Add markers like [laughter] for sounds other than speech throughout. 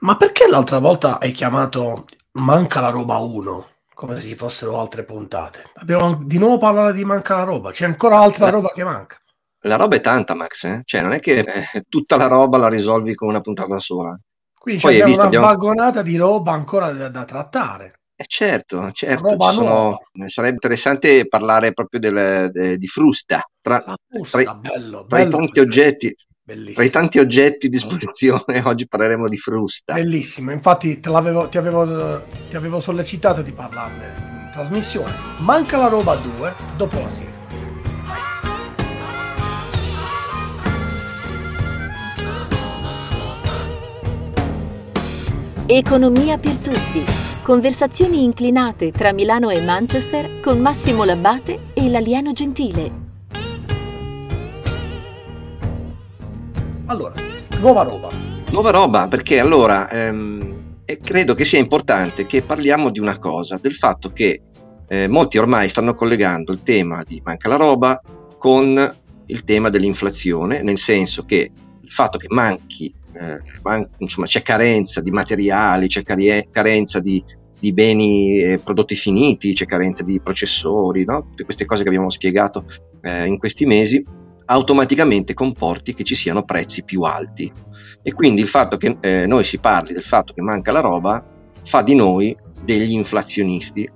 Ma perché l'altra volta hai chiamato Manca la roba 1? Come se ci fossero altre puntate. Abbiamo di nuovo parlato di manca la roba. C'è ancora altra La, roba che manca. la roba è tanta, Max, eh? Cioè non è che eh, tutta la roba la risolvi con una puntata sola. Quindi Poi abbiamo visto, una abbiamo... vagonata di roba ancora da, da trattare. Eh, certo, certo, sono... eh, sarebbe interessante parlare proprio del- de- di frusta, tra, La tra i bello, tra i bello. tanti oggetti, tra i Bellissimo. tanti oggetti a disposizione, [laughs] oggi parleremo di frusta. Bellissimo, infatti te l'avevo- ti, avevo, ti avevo sollecitato di parlarne in trasmissione. Manca la roba 2 dopo la sigla. Economia per tutti. Conversazioni inclinate tra Milano e Manchester con Massimo Labbate e l'alieno gentile. Allora, nuova roba. Nuova roba, perché allora ehm, e credo che sia importante che parliamo di una cosa, del fatto che eh, molti ormai stanno collegando il tema di manca la roba con il tema dell'inflazione, nel senso che il fatto che manchi, eh, man- insomma, c'è carenza di materiali, c'è carie- carenza di, di beni eh, prodotti finiti, c'è carenza di processori, no? tutte queste cose che abbiamo spiegato eh, in questi mesi, automaticamente comporti che ci siano prezzi più alti. E quindi il fatto che eh, noi si parli del fatto che manca la roba fa di noi degli inflazionisti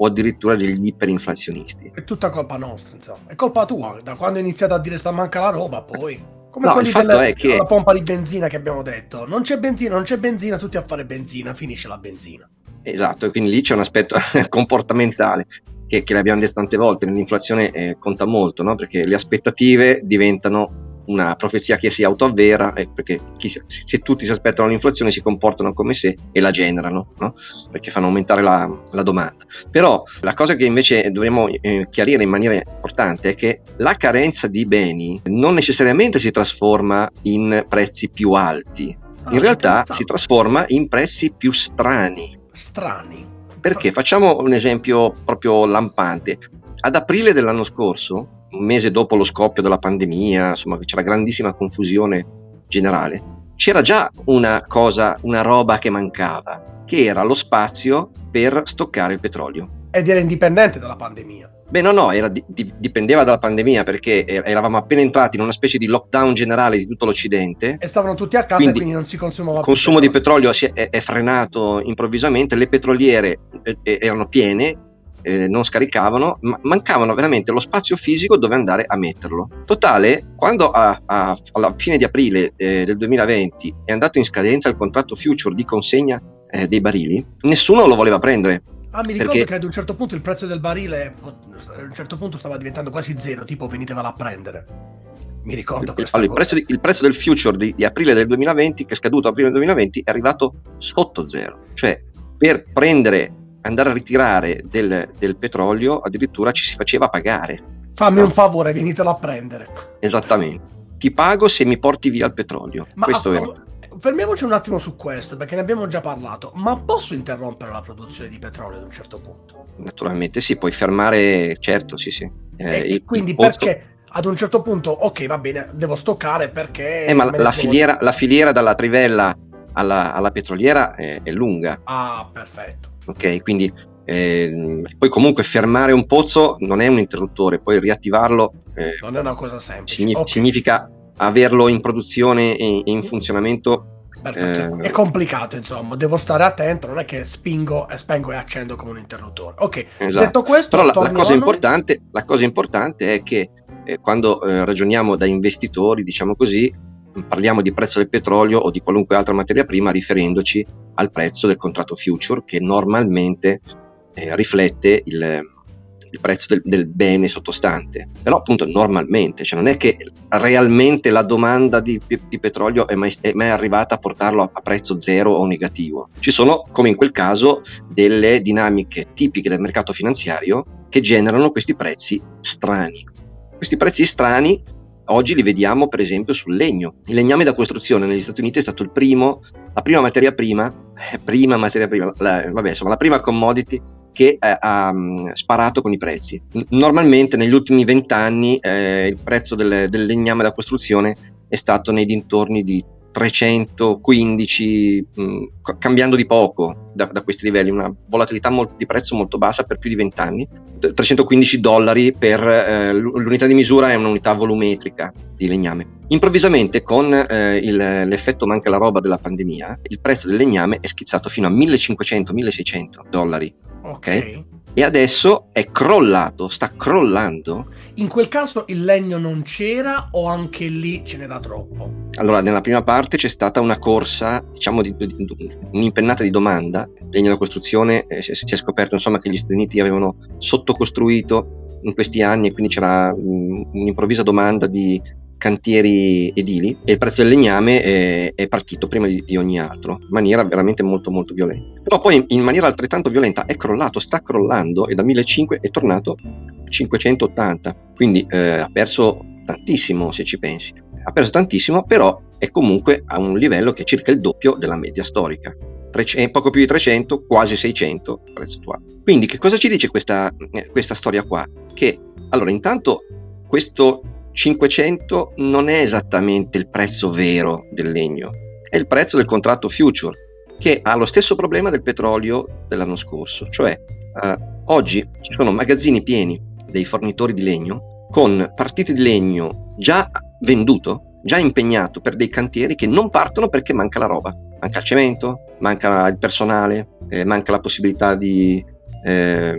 o addirittura degli iperinflazionisti. È tutta colpa nostra, insomma. È colpa tua. Da quando hai iniziato a dire sta manca la roba, poi. Come No, quelli il fatto delle- è che- della pompa di benzina che abbiamo detto. Non c'è benzina, non c'è benzina, tutti a fare benzina, finisce la benzina. Esatto, e quindi lì c'è un aspetto [laughs] comportamentale che, che l'abbiamo detto tante volte, nell'inflazione eh, conta molto, no? perché le aspettative diventano una profezia che si autoavvera, eh, perché chi se tutti si aspettano l'inflazione si comportano come se e la generano, no? perché fanno aumentare la, la domanda. Però la cosa che invece dovremmo eh, chiarire in maniera importante è che la carenza di beni non necessariamente si trasforma in prezzi più alti, Ah, in realtà si trasforma in prezzi più strani. Strani. Perché facciamo un esempio proprio lampante. Ad aprile dell'anno scorso, un mese dopo lo scoppio della pandemia, insomma, c'era grandissima confusione generale, c'era già una cosa, una roba che mancava, che era lo spazio per stoccare il petrolio. Ed era indipendente dalla pandemia. Beh, no, no, era di- di- dipendeva dalla pandemia perché er- eravamo appena entrati in una specie di lockdown generale di tutto l'Occidente. E stavano tutti a casa Quindi, e quindi non si consumava Il più consumo di petrolio è, è- è frenato improvvisamente, le petroliere eh, eh, erano piene, eh, non scaricavano, ma mancavano veramente lo spazio fisico dove andare a metterlo. Totale, quando a- a- alla fine di aprile eh, del 2020 è andato in scadenza il contratto future di consegna eh, dei barili, nessuno lo voleva prendere. Ah, mi ricordo Perché- che ad un certo punto il prezzo del barile a un certo punto stava diventando quasi zero, tipo venitevela a prendere. Mi ricordo questa Allora, il, prezzo di- il prezzo del future di, di aprile del 2020, che è scaduto aprile del 2020, è arrivato sotto zero. Cioè, per prendere, andare a ritirare del, del petrolio, addirittura ci si faceva pagare. Fammi no. un favore, venitela a prendere. Esattamente. Ti pago se mi porti via il petrolio. Ma Questo era. Fermiamoci un attimo su questo, perché ne abbiamo già parlato. Ma posso interrompere la produzione di petrolio ad un certo punto? Naturalmente sì, puoi fermare, certo, sì, sì. Eh, e il- quindi il pozzo- perché ad un certo punto, ok, va bene, devo stoccare perché... Eh, ma la, la filiera, la filiera dalla trivella alla, alla petroliera è, è lunga. Ah, perfetto. ok? Quindi ehm, poi comunque fermare un pozzo non è un interruttore, poi riattivarlo eh, Non è una cosa semplice. signif- Ok, significa averlo in produzione e in funzionamento. perfetto. eh, È complicato, insomma, devo stare attento, non è che spingo, e spengo e accendo come un interruttore. Ok, Esatto. detto questo, Però la, la cosa importante, la cosa importante è che eh, quando eh, ragioniamo da investitori, diciamo così, parliamo di prezzo del petrolio o di qualunque altra materia prima riferendoci al prezzo del contratto future che normalmente eh, riflette il, il prezzo del, del bene sottostante. Però appunto normalmente, cioè non è che realmente la domanda di, di petrolio è mai, è mai arrivata a portarlo a, a prezzo zero o negativo. Ci sono, come in quel caso, delle dinamiche tipiche del mercato finanziario che generano questi prezzi strani. Questi prezzi strani oggi li vediamo per esempio sul legno. Il legname da costruzione negli Stati Uniti è stato il primo, la prima materia prima, eh, prima materia prima, la, vabbè, insomma, la prima commodity che eh, ha mm, sparato con i prezzi. Normalmente negli ultimi vent'anni eh, il prezzo del, del legname da costruzione è stato nei dintorni di 315, mh, cambiando di poco da, da, questi livelli, una volatilità molt, di prezzo molto bassa per più di 20 anni, 315 dollari per eh, l'unità di misura è un'unità volumetrica di legname. Improvvisamente con eh, il, l'effetto manca la roba della pandemia, il prezzo del legname è schizzato fino a 1500-1600 dollari. Ok. e adesso è crollato, sta crollando. In quel caso il legno non c'era o anche lì ce n'era troppo? Allora, nella prima parte c'è stata una corsa, diciamo, di, di, di, un'impennata di domanda. Il legno da costruzione eh, si, si, è scoperto insomma, che gli Stati Uniti avevano sottocostruito in questi anni e quindi c'era um, un'improvvisa domanda di cantieri edili e il prezzo del legname è, è partito prima di, di, ogni altro, in maniera veramente molto molto violenta. Però poi in maniera altrettanto violenta è crollato, sta crollando e da 1500 è tornato a 580, quindi eh, ha perso tantissimo se ci pensi. Ha perso tantissimo, però è comunque a un livello che è circa il doppio della media storica. 300, poco più di 300, quasi 600 prezzo attuale. Quindi che cosa ci dice questa, eh, questa storia qua? Che allora intanto questo 500 non è esattamente il prezzo vero del legno, è il prezzo del contratto future, che ha lo stesso problema del petrolio dell'anno scorso, cioè eh, oggi ci sono magazzini pieni dei fornitori di legno con partite di legno già venduto, già impegnato per dei cantieri che non partono perché manca la roba, manca il cemento, manca il personale, eh, manca la possibilità di eh,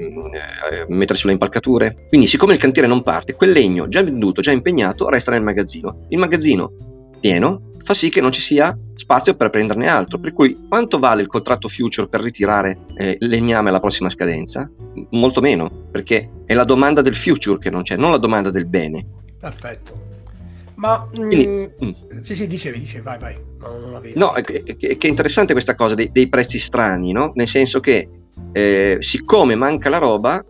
mettere sulle impalcature. Quindi, siccome il cantiere non parte, quel legno già venduto, già impegnato, resta nel magazzino. Il magazzino pieno fa sì che non ci sia spazio per prenderne altro. Per cui, quanto vale il contratto future per ritirare eh, legname alla prossima scadenza? Molto meno, perché è la domanda del future che non c'è, non la domanda del bene. Perfetto. Ma Quindi, mm, mm. sì, sì, dicevi, dicevi, vai, vai. No, no è, che è interessante questa cosa dei, dei prezzi strani, no? Nel senso che eh, siccome manca la roba,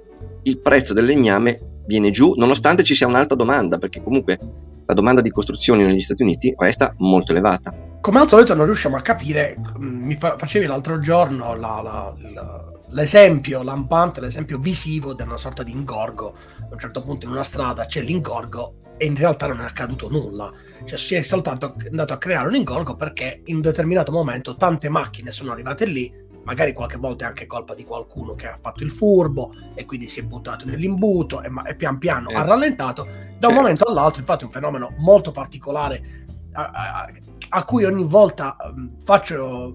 il prezzo del legname viene giù, nonostante ci sia un'alta domanda, perché comunque la domanda di costruzioni negli Stati Uniti resta molto elevata. Come al solito non riusciamo a capire, mm, mi fa, facevi l'altro giorno la, la, la, l'esempio lampante, l'esempio visivo di una sorta di ingorgo. A un certo punto in una strada c'è l'ingorgo e in realtà non è accaduto nulla. Cioè si è soltanto andato a creare un ingorgo perché in un determinato momento tante macchine sono arrivate lì magari qualche volta è anche colpa di qualcuno che ha fatto il furbo e quindi si è buttato nell'imbuto e, e pian piano certo. ha rallentato da certo. un momento all'altro infatti è un fenomeno molto particolare a, a, a cui ogni volta um, faccio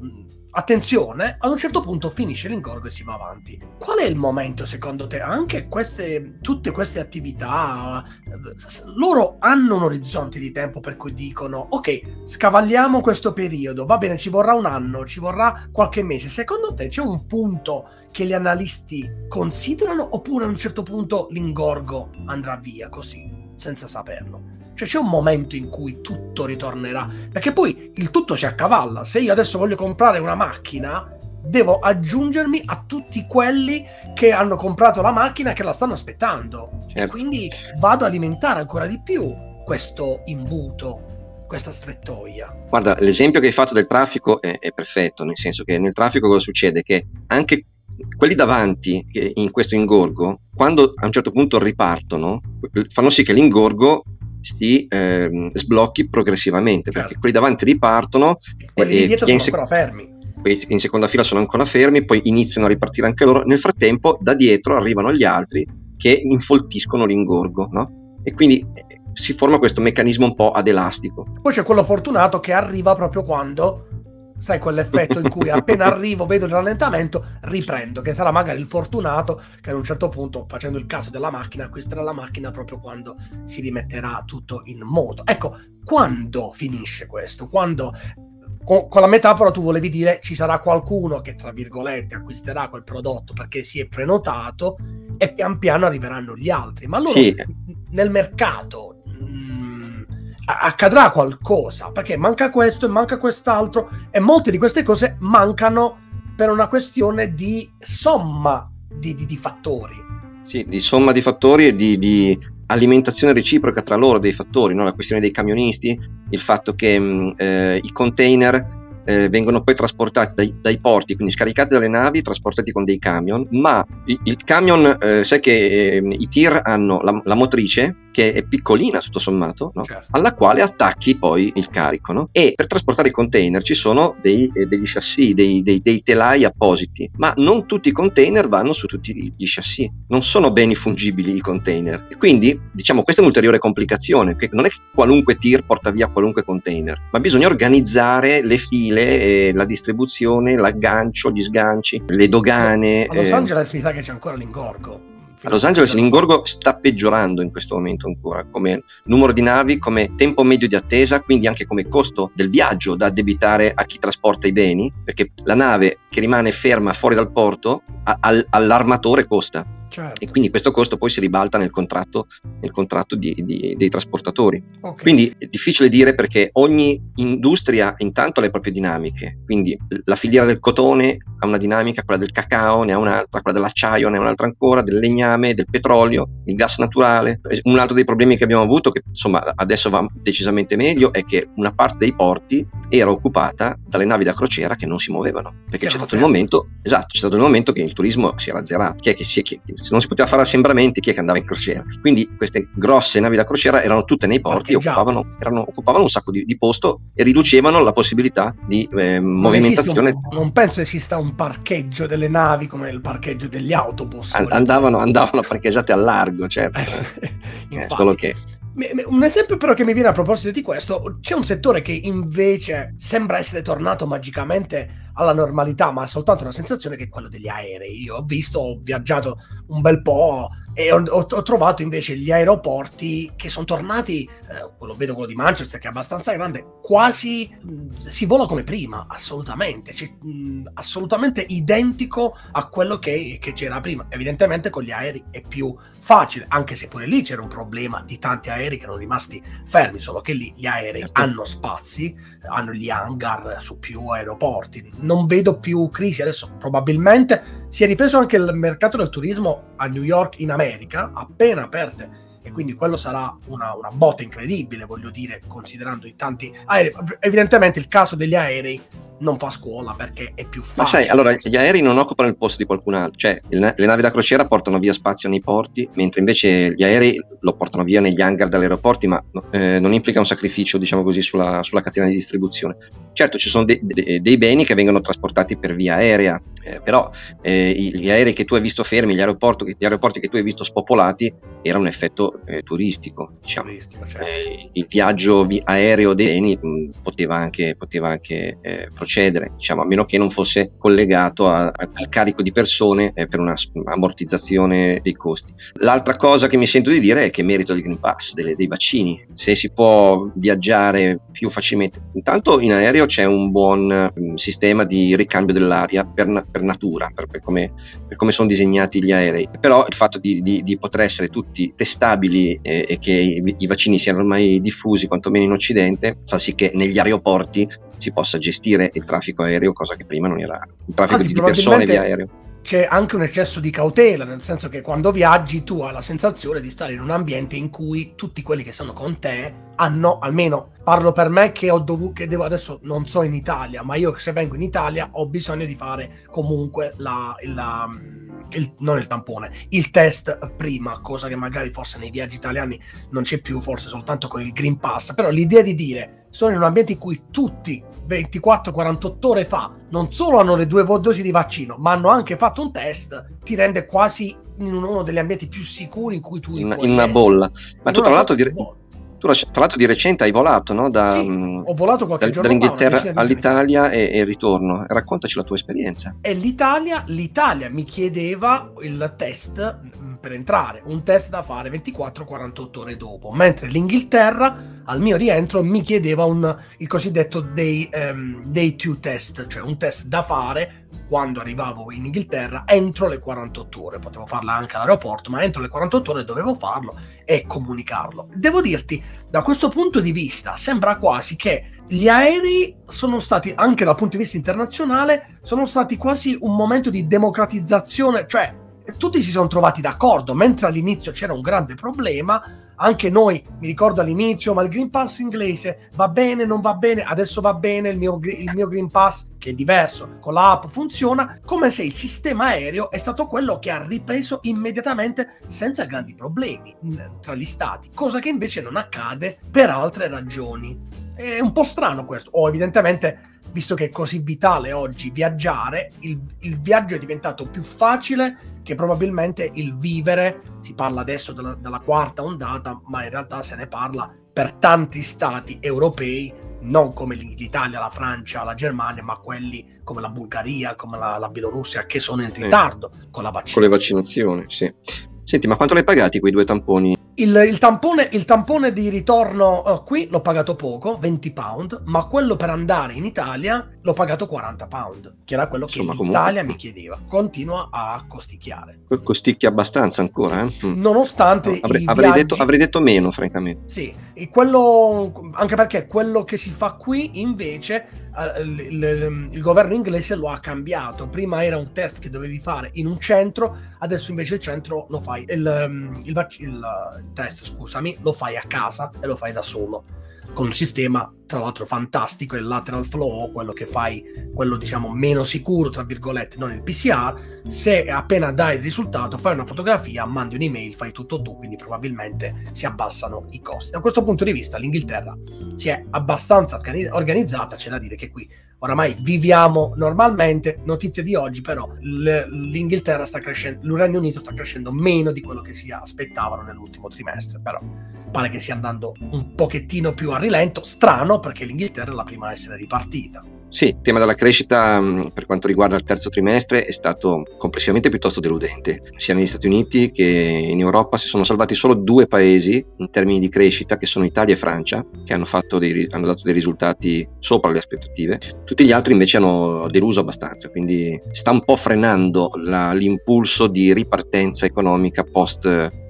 attenzione, ad un certo punto finisce l'ingorgo e si va avanti. Qual è il momento secondo te? Anche queste, tutte queste attività, loro hanno un orizzonte di tempo per cui dicono, ok, scavagliamo questo periodo, va bene, ci vorrà un anno, ci vorrà qualche mese. Secondo te c'è un punto che gli analisti considerano oppure a un certo punto l'ingorgo andrà via così, senza saperlo? Cioè c'è un momento in cui tutto ritornerà, perché poi il tutto si accavalla. Se io adesso voglio comprare una macchina, devo aggiungermi a tutti quelli che hanno comprato la macchina che la stanno aspettando. Certo. quindi vado a alimentare ancora di più questo imbuto, questa strettoia. Guarda, l'esempio che hai fatto del traffico è, è perfetto, nel senso che nel traffico cosa succede? Che anche quelli davanti in questo ingorgo, quando a un certo punto ripartono, fanno sì che l'ingorgo si eh, sblocchi progressivamente certo. perché quelli davanti ripartono quelli e dietro sono sec- ancora fermi in seconda fila sono ancora fermi poi iniziano a ripartire anche loro nel frattempo da dietro arrivano gli altri che infoltiscono l'ingorgo no? e quindi eh, si forma questo meccanismo un po' ad elastico poi c'è quello fortunato che arriva proprio quando sai quell'effetto in cui appena [laughs] arrivo vedo il rallentamento riprendo che sarà magari il fortunato che ad un certo punto facendo il caso della macchina acquisterà la macchina proprio quando si rimetterà tutto in moto. Ecco quando finisce questo? Quando con, la metafora tu volevi dire ci sarà qualcuno che tra virgolette acquisterà quel prodotto perché si è prenotato e pian piano arriveranno gli altri. Ma loro sì. nel mercato accadrà qualcosa, perché manca questo e manca quest'altro e molte di queste cose mancano per una questione di somma di, di, di fattori. Sì, di somma di fattori e di, di alimentazione reciproca tra loro dei fattori, no? la questione dei camionisti, il fatto che mh, mm, eh, i container eh, vengono poi trasportati dai, dai, porti, quindi scaricati dalle navi, trasportati con dei camion, ma il, il camion, eh, sai che eh, i tir hanno la, la motrice che è piccolina tutto sommato, no? Certo. alla quale attacchi poi il carico. no? E per trasportare i container ci sono dei, eh, degli chassis, dei, dei- dei telai appositi, ma non tutti i container vanno su tutti gli chassis, non sono beni fungibili i container. E quindi, diciamo, questa è un'ulteriore complicazione, che non è qualunque tir porta via qualunque container, ma bisogna organizzare le file, eh, la distribuzione, l'aggancio, gli sganci, le dogane. A Los eh, Angeles mi sa che c'è ancora l'ingorgo. A Los Angeles l'ingorgo sta peggiorando in questo momento ancora, come numero di navi, come tempo medio di attesa, quindi anche come costo del viaggio da addebitare a chi trasporta i beni, perché la nave che rimane ferma fuori dal porto all'armatore costa Certo. e quindi questo costo poi si ribalta nel contratto, nel contratto di- di- dei trasportatori. Ok. Quindi è difficile dire perché ogni industria intanto ha le proprie dinamiche, quindi la filiera del cotone ha una dinamica, quella del cacao ne ha un'altra, quella dell'acciaio ne ha un'altra ancora, del legname, del petrolio, il gas naturale. Un altro dei problemi che abbiamo avuto, che insomma adesso va decisamente meglio, è che una parte dei porti era occupata dalle navi da crociera che non si muovevano, perché c'è stato il momento, esatto, c'è stato il momento che il turismo si era azzerato, chi è che si, chi- se non si poteva fare assembramenti, chi è che andava in crociera? Quindi queste grosse navi da crociera erano tutte nei porti e Parcheggiate. occupavano, erano- occupavano un sacco di, di posto e riducevano la possibilità di eh, Non movimentazione. un- non penso esista un parcheggio delle navi come il parcheggio degli autobus. An- andavano, andavano parcheggiate a largo, certo. Eh, Infatti. solo che Un esempio però che mi viene a proposito di questo, c'è un settore che invece sembra essere tornato magicamente alla normalità, ma è soltanto una sensazione che è quello degli aerei. Io ho visto, ho viaggiato un bel po' e ho, ho- trovato invece gli aeroporti che sono tornati, eh, quello, vedo quello di Manchester che è abbastanza grande, quasi mh, si vola come prima, assolutamente, Cioè, mh, assolutamente identico a quello che, che c'era prima. Evidentemente con gli aerei è più facile, anche se pure lì c'era un problema di tanti aerei che erano rimasti fermi, solo che lì gli aerei Certo. hanno spazi, hanno gli hangar su più aeroporti. Non vedo più crisi adesso, probabilmente si è ripreso anche il mercato del turismo a New York in America, appena aperte. E quindi quello sarà una, una botta incredibile, voglio dire, considerando i tanti aerei. Evidentemente il caso degli aerei non fa scuola perché è più Ma facile. sai, allora gli aerei non occupano il posto di qualcun altro, cioè le navi da crociera portano via spazio nei porti, mentre invece gli aerei lo portano via negli hangar degli aeroporti, ma eh, non implica un sacrificio, diciamo così, sulla, sulla catena di distribuzione. Certo, ci sono de- de- dei beni che vengono trasportati per via aerea, eh, però eh, gli aerei che tu hai visto fermi, gli aeroporti, gli aeroporti che tu hai visto spopolati, era un effetto eh, turistico, diciamo. Turistico, certo. Eh, il viaggio vi- aereo dei beni mh, poteva anche, poteva anche eh, procedere, diciamo, a meno che non fosse collegato a- a- al carico di persone eh, per una ammortizzazione dei costi. L'altra cosa che mi sento di dire è che merito del Green Pass, delle- dei vaccini, se si può viaggiare più facilmente. Intanto in aereo c'è un buon mh, sistema di ricambio dell'aria per, per natura, per, per come, per come sono disegnati gli aerei, però il fatto di, di- di poter essere tutti testabili eh, e che i, i vaccini siano ormai diffusi quantomeno in Occidente fa sì che negli aeroporti si possa gestire il traffico aereo, cosa che prima non era. Il traffico Anzi, di persone via aereo. c'è anche un eccesso di cautela, nel senso che quando viaggi tu hai la sensazione di stare in un ambiente in cui tutti quelli che sono con te hanno, almeno parlo per me che ho dovuto, che devo adesso non so in Italia, ma io se vengo in Italia ho bisogno di fare comunque la, la- il- non il tampone, il test prima, cosa che magari forse nei viaggi italiani non c'è più, forse soltanto con il Green Pass, però l'idea di dire sono in un ambiente in cui tutti 24-48 ore fa non solo hanno le due dosi di vaccino, ma hanno anche fatto un test, ti rende quasi in uno degli ambienti più sicuri in cui tu In, in una bolla. Ma In tu tra l'altro, di, bolla. tu, tra l'altro di recente hai volato no? da, Sì, mh, Ho volato qualche dal- giorno dall'Inghilterra fa. all'Italia e, e ritorno. Raccontaci la tua esperienza. E l'Italia, l'Italia mi chiedeva il test mm, per entrare, un test da fare 24-48 ore dopo, mentre l'Inghilterra al mio rientro mi chiedeva un, il cosiddetto day, ehm, day 2 test, cioè un test da fare quando arrivavo in Inghilterra entro le 48 ore, potevo farla anche all'aeroporto, ma entro le 48 ore dovevo farlo e comunicarlo. Devo dirti, da questo punto di vista sembra quasi che gli aerei sono stati, anche dal punto di vista internazionale, sono stati quasi un momento di democratizzazione, cioè tutti si sono trovati d'accordo, mentre all'inizio c'era un grande problema, anche noi, mi ricordo all'inizio, ma il Green Pass inglese va bene, non va bene, adesso va bene il mio, il mio Green Pass, che è diverso, con l'app funziona, come se il sistema aereo è stato quello che ha ripreso immediatamente senza grandi problemi tra gli stati, cosa che invece non accade per altre ragioni. È un po' strano questo, o evidentemente visto che è così vitale oggi viaggiare, il, il, viaggio è diventato più facile che probabilmente il vivere, si parla adesso della, della quarta ondata, ma in realtà se ne parla per tanti stati europei, non come l'Italia, la Francia, la Germania, ma quelli come la Bulgaria, come la, la Bielorussia, che sono in ritardo sì. con la vaccinazione. Con le vaccinazioni, sì. Senti, ma quanto l'hai pagati quei due tamponi? Il, il, tampone, il tampone, di ritorno uh, qui l'ho pagato poco, 20 pound, ma quello per andare in Italia l'ho pagato 40 pound, che era quello Insomma, che l'Italia comunque... mi chiedeva. Continua a costicchiare. Costicchia abbastanza ancora, eh? Mm. Nonostante... No, avrei, avrei, viaggi... detto, avrei, detto, meno, francamente. Sì, quello, anche perché quello che si fa qui invece uh, il, il, il governo inglese lo ha cambiato. Prima era un test che dovevi fare in un centro, adesso invece il centro lo fai. Il, il test, scusami, lo fai a casa e lo fai da solo con un sistema tra l'altro fantastico il lateral flow quello che fai quello diciamo meno sicuro tra virgolette non il PCR se appena dai il risultato fai una fotografia mandi un'email fai tutto tu quindi probabilmente si abbassano i costi. Da questo punto di vista l'Inghilterra si è abbastanza organizzata c'è da dire che qui oramai viviamo normalmente. Notizia di oggi, però, l'Inghilterra sta crescendo, il Regno Unito sta crescendo meno di quello che si aspettavano nell'ultimo trimestre. Però pare che stia andando un pochettino più a rilento. Strano perché l'Inghilterra è la prima a essere ripartita. Sì, il tema della crescita per quanto riguarda il terzo trimestre è stato complessivamente piuttosto deludente. Sia negli Stati Uniti che in Europa si sono salvati solo due paesi in termini di crescita, che sono Italia e Francia, che hanno, dei, hanno dato dei risultati sopra le aspettative. Tutti gli altri invece hanno deluso abbastanza, quindi sta un po' frenando la, l'impulso di ripartenza economica post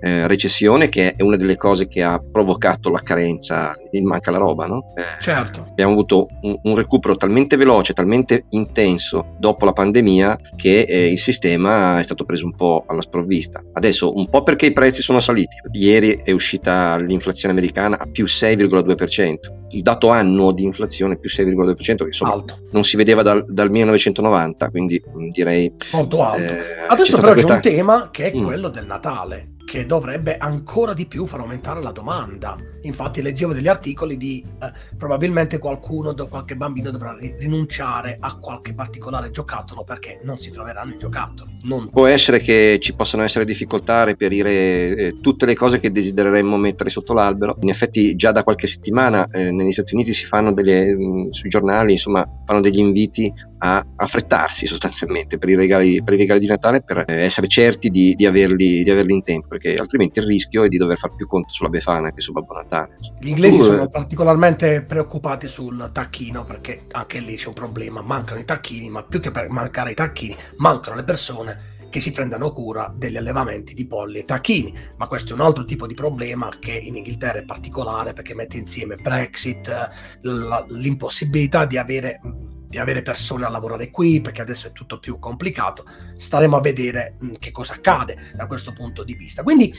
eh, recessione che è una delle cose che ha provocato la carenza, il manca la roba, no? Eh, certo. Abbiamo avuto un, un, recupero talmente veloce, talmente intenso dopo la pandemia che eh, il sistema è stato preso un po' alla sprovvista. Adesso un po' perché i prezzi sono saliti. Ieri è uscita l'inflazione americana a più 6,2%. Il dato annuo di inflazione più 6,2%, che insomma alto. non si vedeva dal, dal 1990, quindi mm, direi... Molto alto. Eh, Adesso però c'è un tema che è mm. quello del Natale che dovrebbe ancora di più far aumentare la domanda. Infatti leggevo degli articoli di eh, probabilmente qualcuno, qualche bambino dovrà rinunciare a qualche particolare giocattolo perché non si troveranno i giocattoli. Non... Può essere che ci possano essere difficoltà a reperire eh, tutte le cose che desidereremmo mettere sotto l'albero. In effetti già da qualche settimana eh, negli Stati Uniti si fanno delle, mh, mm, sui giornali, insomma, fanno degli inviti a affrettarsi sostanzialmente per i regali, per i regali di Natale per eh, essere certi di, di, averli, di averli in tempo perché altrimenti il rischio è di dover fare più conto sulla Befana che su Babbo Natale. Gli inglesi uh, sono particolarmente preoccupati sul tacchino perché anche lì c'è un problema, mancano i tacchini, ma più che per mancare i tacchini, mancano le persone che si prendano cura degli allevamenti di polli e tacchini, ma questo è un altro tipo di problema che in Inghilterra è particolare perché mette insieme Brexit, l'impossibilità di avere di avere persone a lavorare qui perché adesso è tutto più complicato staremo a vedere mh, che cosa accade da questo punto di vista. Quindi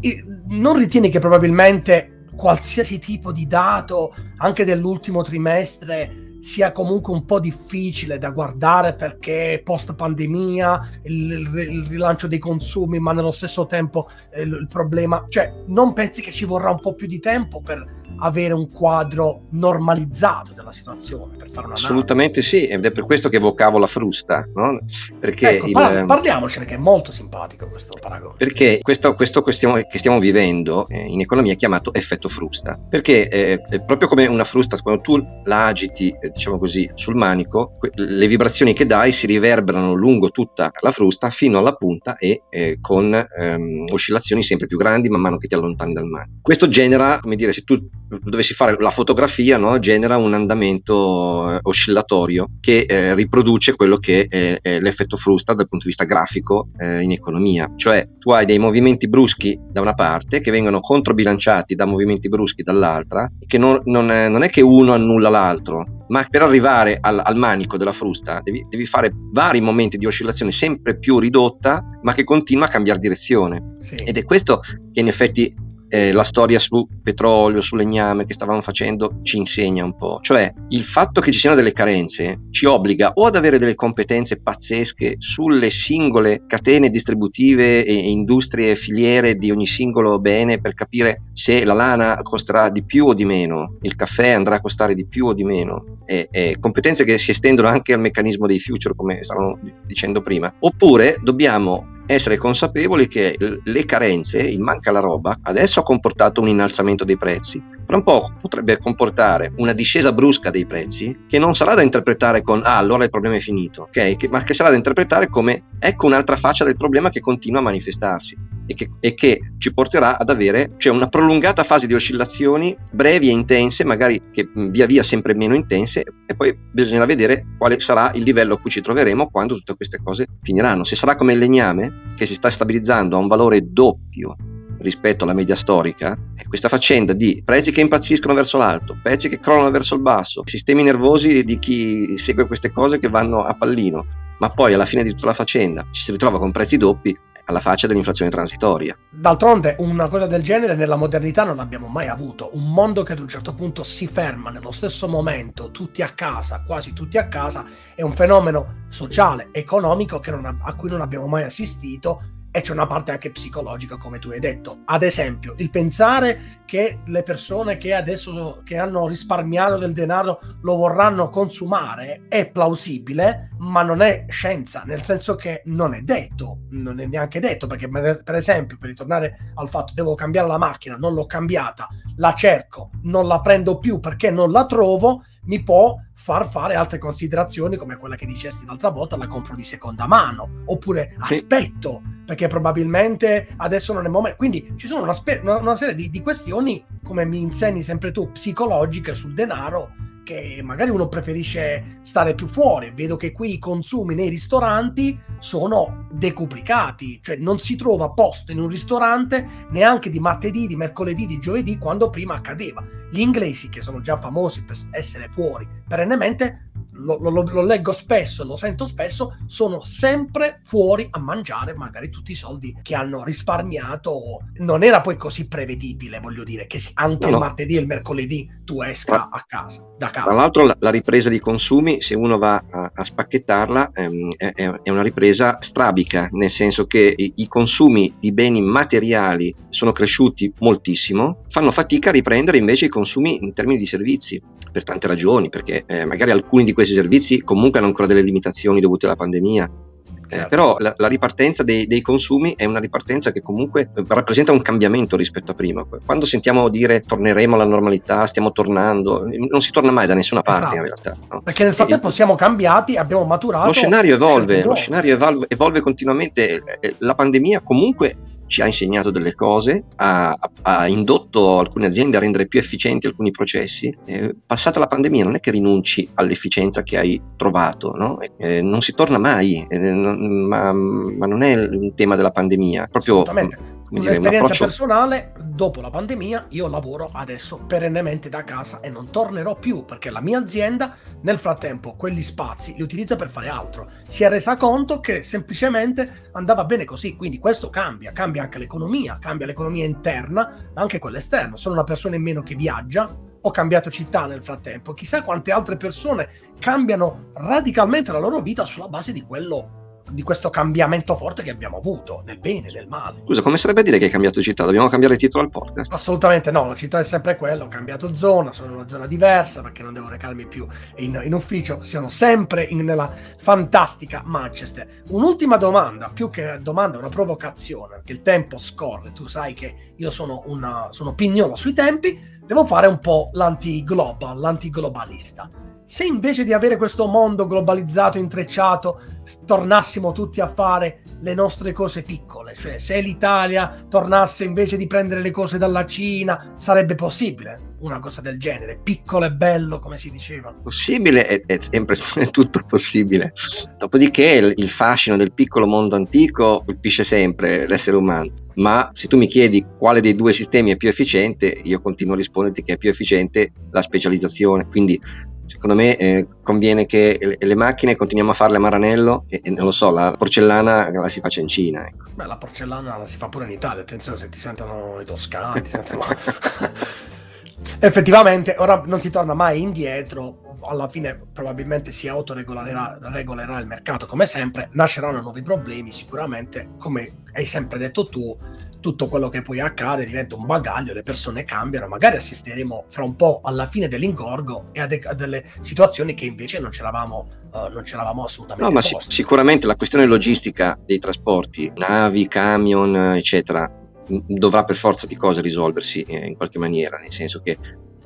eh, non ritieni che probabilmente qualsiasi tipo di dato anche dell'ultimo trimestre sia comunque un po' difficile da guardare perché post pandemia il, il, rilancio dei consumi ma nello stesso tempo eh, il, il problema cioè non pensi che ci vorrà un po' più di tempo per avere un quadro normalizzato della situazione per fare una assolutamente sì ed è per questo che evocavo la frusta no? perché ecco, il... par- parliamocene che è molto simpatico questo paragone. Perché questo, questo che, stiamo, che stiamo vivendo eh, in economia è chiamato effetto frusta. Perché eh, è proprio come una frusta quando tu la agiti eh, diciamo così sul manico que- le vibrazioni che dai si riverberano lungo tutta la frusta fino alla punta e eh, con ehm, oscillazioni sempre più grandi man mano che ti allontani dal manico. Questo genera come dire se tu dovessi fare la fotografia, no? genera un andamento eh, oscillatorio che eh, riproduce quello che è, è, l'effetto frusta dal punto di vista grafico eh, in economia. Cioè tu hai dei movimenti bruschi da una parte che vengono controbilanciati da movimenti bruschi dall'altra, che non, non, è, non è, che uno annulla l'altro, ma per arrivare al, al manico della frusta devi, devi, fare vari momenti di oscillazione sempre più ridotta, ma che continua a cambiare direzione. Sì. Ed è questo che in effetti eh, la storia su petrolio, su legname che stavamo facendo ci insegna un po'. Cioè il fatto che ci siano delle carenze ci obbliga o ad avere delle competenze pazzesche sulle singole catene distributive e industrie e filiere di ogni singolo bene per capire se la lana costerà di più o di meno, il caffè andrà a costare di più o di meno, e, e competenze che si estendono anche al meccanismo dei future, come stavamo dicendo prima. Oppure dobbiamo essere consapevoli che le carenze, il manca la roba, adesso ha comportato un innalzamento dei prezzi. Fra un po' potrebbe comportare una discesa brusca dei prezzi che non sarà da interpretare con ah allora il problema è finito, ok? Che, ma che sarà da interpretare come ecco un'altra faccia del problema che continua a manifestarsi e che, e che ci porterà ad avere cioè una prolungata fase di oscillazioni brevi e intense, magari che via via sempre meno intense e poi bisognerà vedere quale sarà il livello a cui ci troveremo quando tutte queste cose finiranno. Se sarà come il legname che si sta stabilizzando a un valore doppio rispetto alla media storica, questa faccenda di prezzi che impazziscono verso l'alto, prezzi che crollano verso il basso, sistemi nervosi di chi segue queste cose che vanno a pallino, ma poi alla fine di tutta la faccenda ci si ritrova con prezzi doppi alla faccia dell'inflazione transitoria. D'altronde una cosa del genere nella modernità non l'abbiamo mai avuto. Un mondo che ad un certo punto si ferma nello stesso momento, tutti a casa, quasi tutti a casa, è un fenomeno sociale, economico ha, a cui non abbiamo mai assistito e c'è una parte anche psicologica, come tu hai detto. Ad esempio, il pensare che le persone che adesso che hanno risparmiato del denaro lo vorranno consumare è plausibile, ma non è scienza, nel senso che non è detto, non è neanche detto, perché per esempio, per ritornare al fatto devo cambiare la macchina, non l'ho cambiata, la cerco, non la prendo più perché non la trovo, mi può far fare altre considerazioni come quella che dicesti l'altra volta, la compro di seconda mano, oppure aspetto, perché probabilmente adesso non è il momento. Quindi ci sono una, spe- una, una serie di, di questioni, come mi insegni sempre tu, psicologiche sul denaro che magari uno preferisce stare più fuori. Vedo che qui i consumi nei ristoranti sono decuplicati, cioè non si trova posto in un ristorante neanche di martedì, di mercoledì, di giovedì, quando prima accadeva. Gli inglesi, che sono già famosi per essere fuori perennemente, lo, lo, lo, leggo spesso, lo sento spesso, sono sempre fuori a mangiare magari tutti i soldi che hanno risparmiato. Non era poi così prevedibile, voglio dire, che anche no, il martedì e il mercoledì tu esca a casa, da casa. Tra l'altro la, la ripresa di consumi, se uno va a, a spacchettarla, ehm, è, è, una ripresa strabica, nel senso che i, i consumi di beni materiali sono cresciuti moltissimo, fanno fatica a riprendere invece i consumi in termini di servizi, per tante ragioni, perché eh, magari alcuni di questi questi servizi comunque hanno ancora delle limitazioni dovute alla pandemia. Eh, certo. Eh, però la, la ripartenza dei, dei, consumi è una ripartenza che comunque rappresenta un cambiamento rispetto a prima. Quando sentiamo dire torneremo alla normalità, stiamo tornando, non si torna mai da nessuna parte esatto. in realtà. No? Perché nel frattempo il, siamo cambiati, abbiamo maturato. Lo scenario evolve, lo scenario evolve, evolve continuamente. Eh, la pandemia comunque ci ha insegnato delle cose, ha, ha, indotto alcune aziende a rendere più efficienti alcuni processi. Eh, passata la pandemia non è che rinunci all'efficienza che hai trovato, no? eh, non si torna mai, eh, non, ma, ma, non è un tema della pandemia, proprio un'esperienza dire, un personale, dopo la pandemia io lavoro adesso perennemente da casa e non tornerò più perché la mia azienda nel frattempo quegli spazi li utilizza per fare altro. Si è resa conto che semplicemente andava bene così, quindi questo cambia, cambia anche l'economia, cambia l'economia interna, ma anche quella esterna. Sono una persona in meno che viaggia, ho cambiato città nel frattempo, chissà quante altre persone cambiano radicalmente la loro vita sulla base di quello di questo cambiamento forte che abbiamo avuto, nel bene e nel male. Scusa, come sarebbe a dire che hai cambiato città? Dobbiamo cambiare titolo al podcast? Assolutamente no, la città è sempre quella, ho cambiato zona, sono in una zona diversa perché non devo recarmi più in, in ufficio, siamo sempre in, nella fantastica Manchester. Un'ultima domanda, più che domanda, una provocazione, perché il tempo scorre, tu sai che io sono, una, sono pignolo sui tempi, devo fare un po' l'anti-global, l'anti-globalista se invece di avere questo mondo globalizzato, intrecciato, tornassimo tutti a fare le nostre cose piccole, cioè se l'Italia tornasse invece di prendere le cose dalla Cina, sarebbe possibile una cosa del genere, piccolo e bello come si diceva. Possibile è, è sempre è [laughs] tutto possibile. Dopodiché il, il fascino del piccolo mondo antico colpisce sempre l'essere umano ma se tu mi chiedi quale dei due sistemi è più efficiente, io continuo a risponderti che è più efficiente la specializzazione. Quindi secondo me eh, conviene che le, le, macchine continuiamo a farle a Maranello e, e, non lo so, la porcellana la si faccia in Cina. Ecco. Beh, la porcellana la si fa pure in Italia, attenzione se ti sentono i toscani, ti sentono... [laughs] [laughs] Effettivamente, ora non si torna mai indietro, alla fine probabilmente si autoregolerà regolerà il mercato come sempre, nasceranno nuovi problemi sicuramente, come hai sempre detto tu, tutto quello che poi accade diventa un bagaglio, le persone cambiano, magari assisteremo fra un po' alla fine dell'ingorgo e a, de- a delle situazioni che invece non c'eravamo, uh, non c'eravamo assolutamente. No, ma sic- sicuramente la questione logistica dei trasporti, navi, camion, eccetera, dovrà per forza di cose risolversi eh, in qualche maniera, nel senso che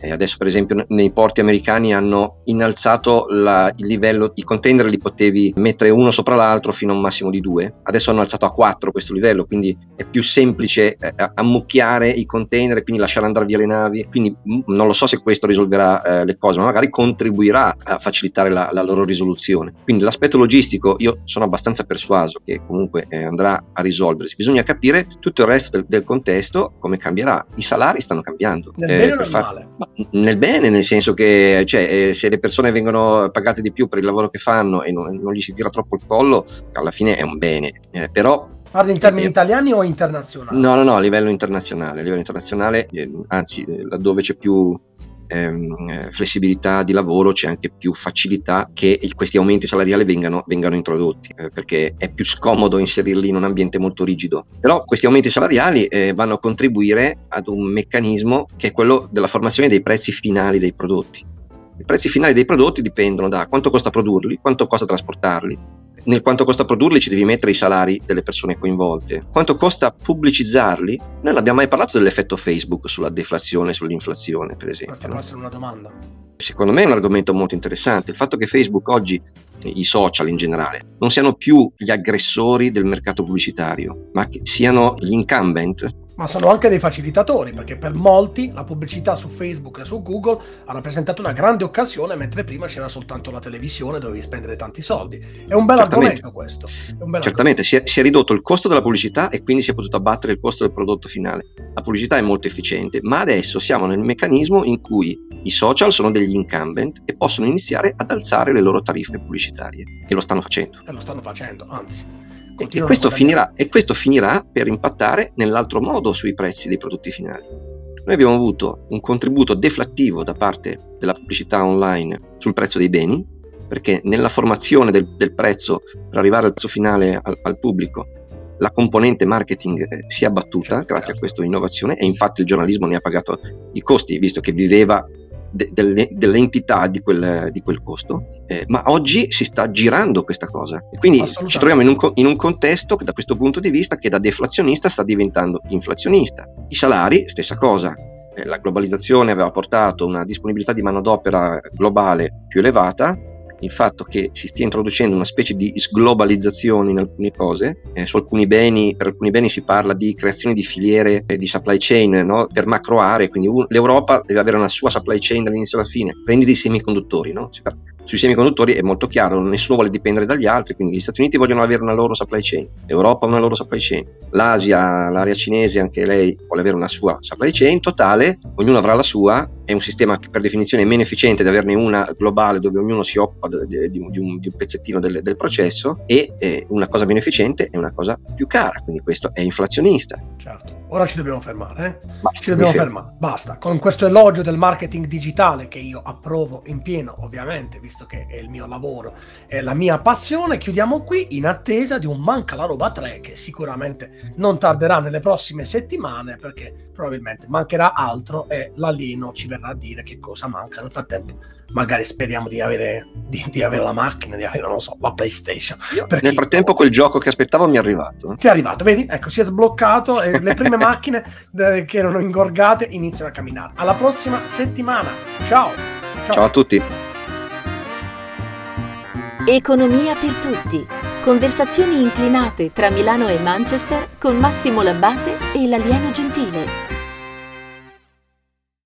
eh, adesso per esempio nei porti americani hanno innalzato la, il livello, i container li potevi mettere uno sopra l'altro fino a un massimo di due, adesso hanno alzato a quattro questo livello, quindi è più semplice eh, ammucchiare i container e quindi lasciare andare via le navi, quindi mh, non lo so se questo risolverà eh, le cose, ma magari contribuirà a facilitare la, la, loro risoluzione. Quindi l'aspetto logistico io sono abbastanza persuaso che comunque eh, andrà a risolversi, bisogna capire tutto il resto del, del, contesto come cambierà, i salari stanno cambiando. Nel bene o nel far... male? Ma nel bene, nel senso che cioè, eh, se le persone vengono pagate di più per il lavoro che fanno e non, non gli si tira troppo il collo, alla fine è un bene. Eh, però Parli in termini eh, italiani o internazionali? No, no, no, a livello internazionale, a livello internazionale eh, anzi, eh, laddove c'è più ehm, eh, flessibilità di lavoro c'è anche più facilità che questi aumenti salariali vengano, vengano introdotti, eh, perché è più scomodo inserirli in un ambiente molto rigido. Però questi aumenti salariali eh, vanno a contribuire ad un meccanismo che è quello della formazione dei prezzi finali dei prodotti. I prezzi finali dei prodotti dipendono da quanto costa produrli, quanto costa trasportarli, nel quanto costa produrli ci devi mettere i salari delle persone coinvolte. Quanto costa pubblicizzarli? Noi non abbiamo mai parlato dell'effetto Facebook sulla deflazione, sull'inflazione, per esempio. Questa può essere una domanda. Secondo me è un argomento molto interessante. Il fatto che Facebook oggi, i social in generale, non siano più gli aggressori del mercato pubblicitario, ma che siano gli incumbent, ma sono anche dei facilitatori, perché per molti la pubblicità su Facebook e su Google ha rappresentato una grande occasione, mentre prima c'era soltanto la televisione, dovevi spendere tanti soldi. È un bel Certamente. argomento questo. Certamente, si è, si è, ridotto il costo della pubblicità e quindi si è potuto abbattere il costo del prodotto finale. La pubblicità è molto efficiente, ma adesso siamo nel meccanismo in cui i social sono degli incumbent e possono iniziare ad alzare le loro tariffe pubblicitarie. E lo stanno facendo. E lo stanno facendo, anzi e questo, finirà, e questo finirà per impattare nell'altro modo sui prezzi dei prodotti finali. Noi abbiamo avuto un contributo deflattivo da parte della pubblicità online sul prezzo dei beni, perché nella formazione del, del prezzo per arrivare al prezzo finale al, al pubblico la componente marketing eh, si è abbattuta certo, grazie a certo. questa innovazione e infatti il giornalismo ne ha pagato i costi visto che viveva de, de, dell'entità di quel, di quel costo, eh, ma oggi si sta girando questa cosa. E quindi ci troviamo in un, in un contesto che da questo punto di vista che da deflazionista sta diventando inflazionista. I salari, stessa cosa, eh, la globalizzazione aveva portato una disponibilità di manodopera globale più elevata, il fatto che si stia introducendo una specie di sglobalizzazione in alcune cose, eh, su alcuni beni, per alcuni beni si parla di creazione di filiere eh, di supply chain no? per macro aree, quindi un, l'Europa deve avere una sua supply chain dall'inizio alla fine, prendi dei semiconduttori, no? Sui semiconduttori è molto chiaro, nessuno vuole dipendere dagli altri, quindi gli Stati Uniti vogliono avere una loro supply chain, l'Europa una loro supply chain, l'Asia, l'area cinese, anche lei vuole avere una sua supply chain totale, ognuno avrà la sua, è un sistema che per definizione è meno efficiente di averne una globale dove ognuno si occupa di, di, di, un, di un, pezzettino del, del processo e eh, una cosa meno efficiente è una cosa più cara, quindi questo è inflazionista. Certo, ora ci dobbiamo fermare, eh? Basta, ci dobbiamo fermare, basta, con questo elogio del marketing digitale che io approvo in pieno ovviamente, visto visto che è il mio lavoro, è la mia passione, chiudiamo qui in attesa di un Manca la roba 3 che sicuramente non tarderà nelle prossime settimane perché probabilmente mancherà altro e l'alieno ci verrà a dire che cosa manca. Nel frattempo magari speriamo di avere, di, di avere la macchina, di avere, so, la PlayStation. nel frattempo quel gioco che aspettavo mi è arrivato. Ti è arrivato, vedi? Ecco, si è sbloccato e le prime [laughs] macchine che erano ingorgate iniziano a camminare. Alla prossima settimana. Ciao. Ciao, Ciao a tutti. Economia per tutti. Conversazioni inclinate tra Milano e Manchester con Massimo Labbate e l'alieno gentile.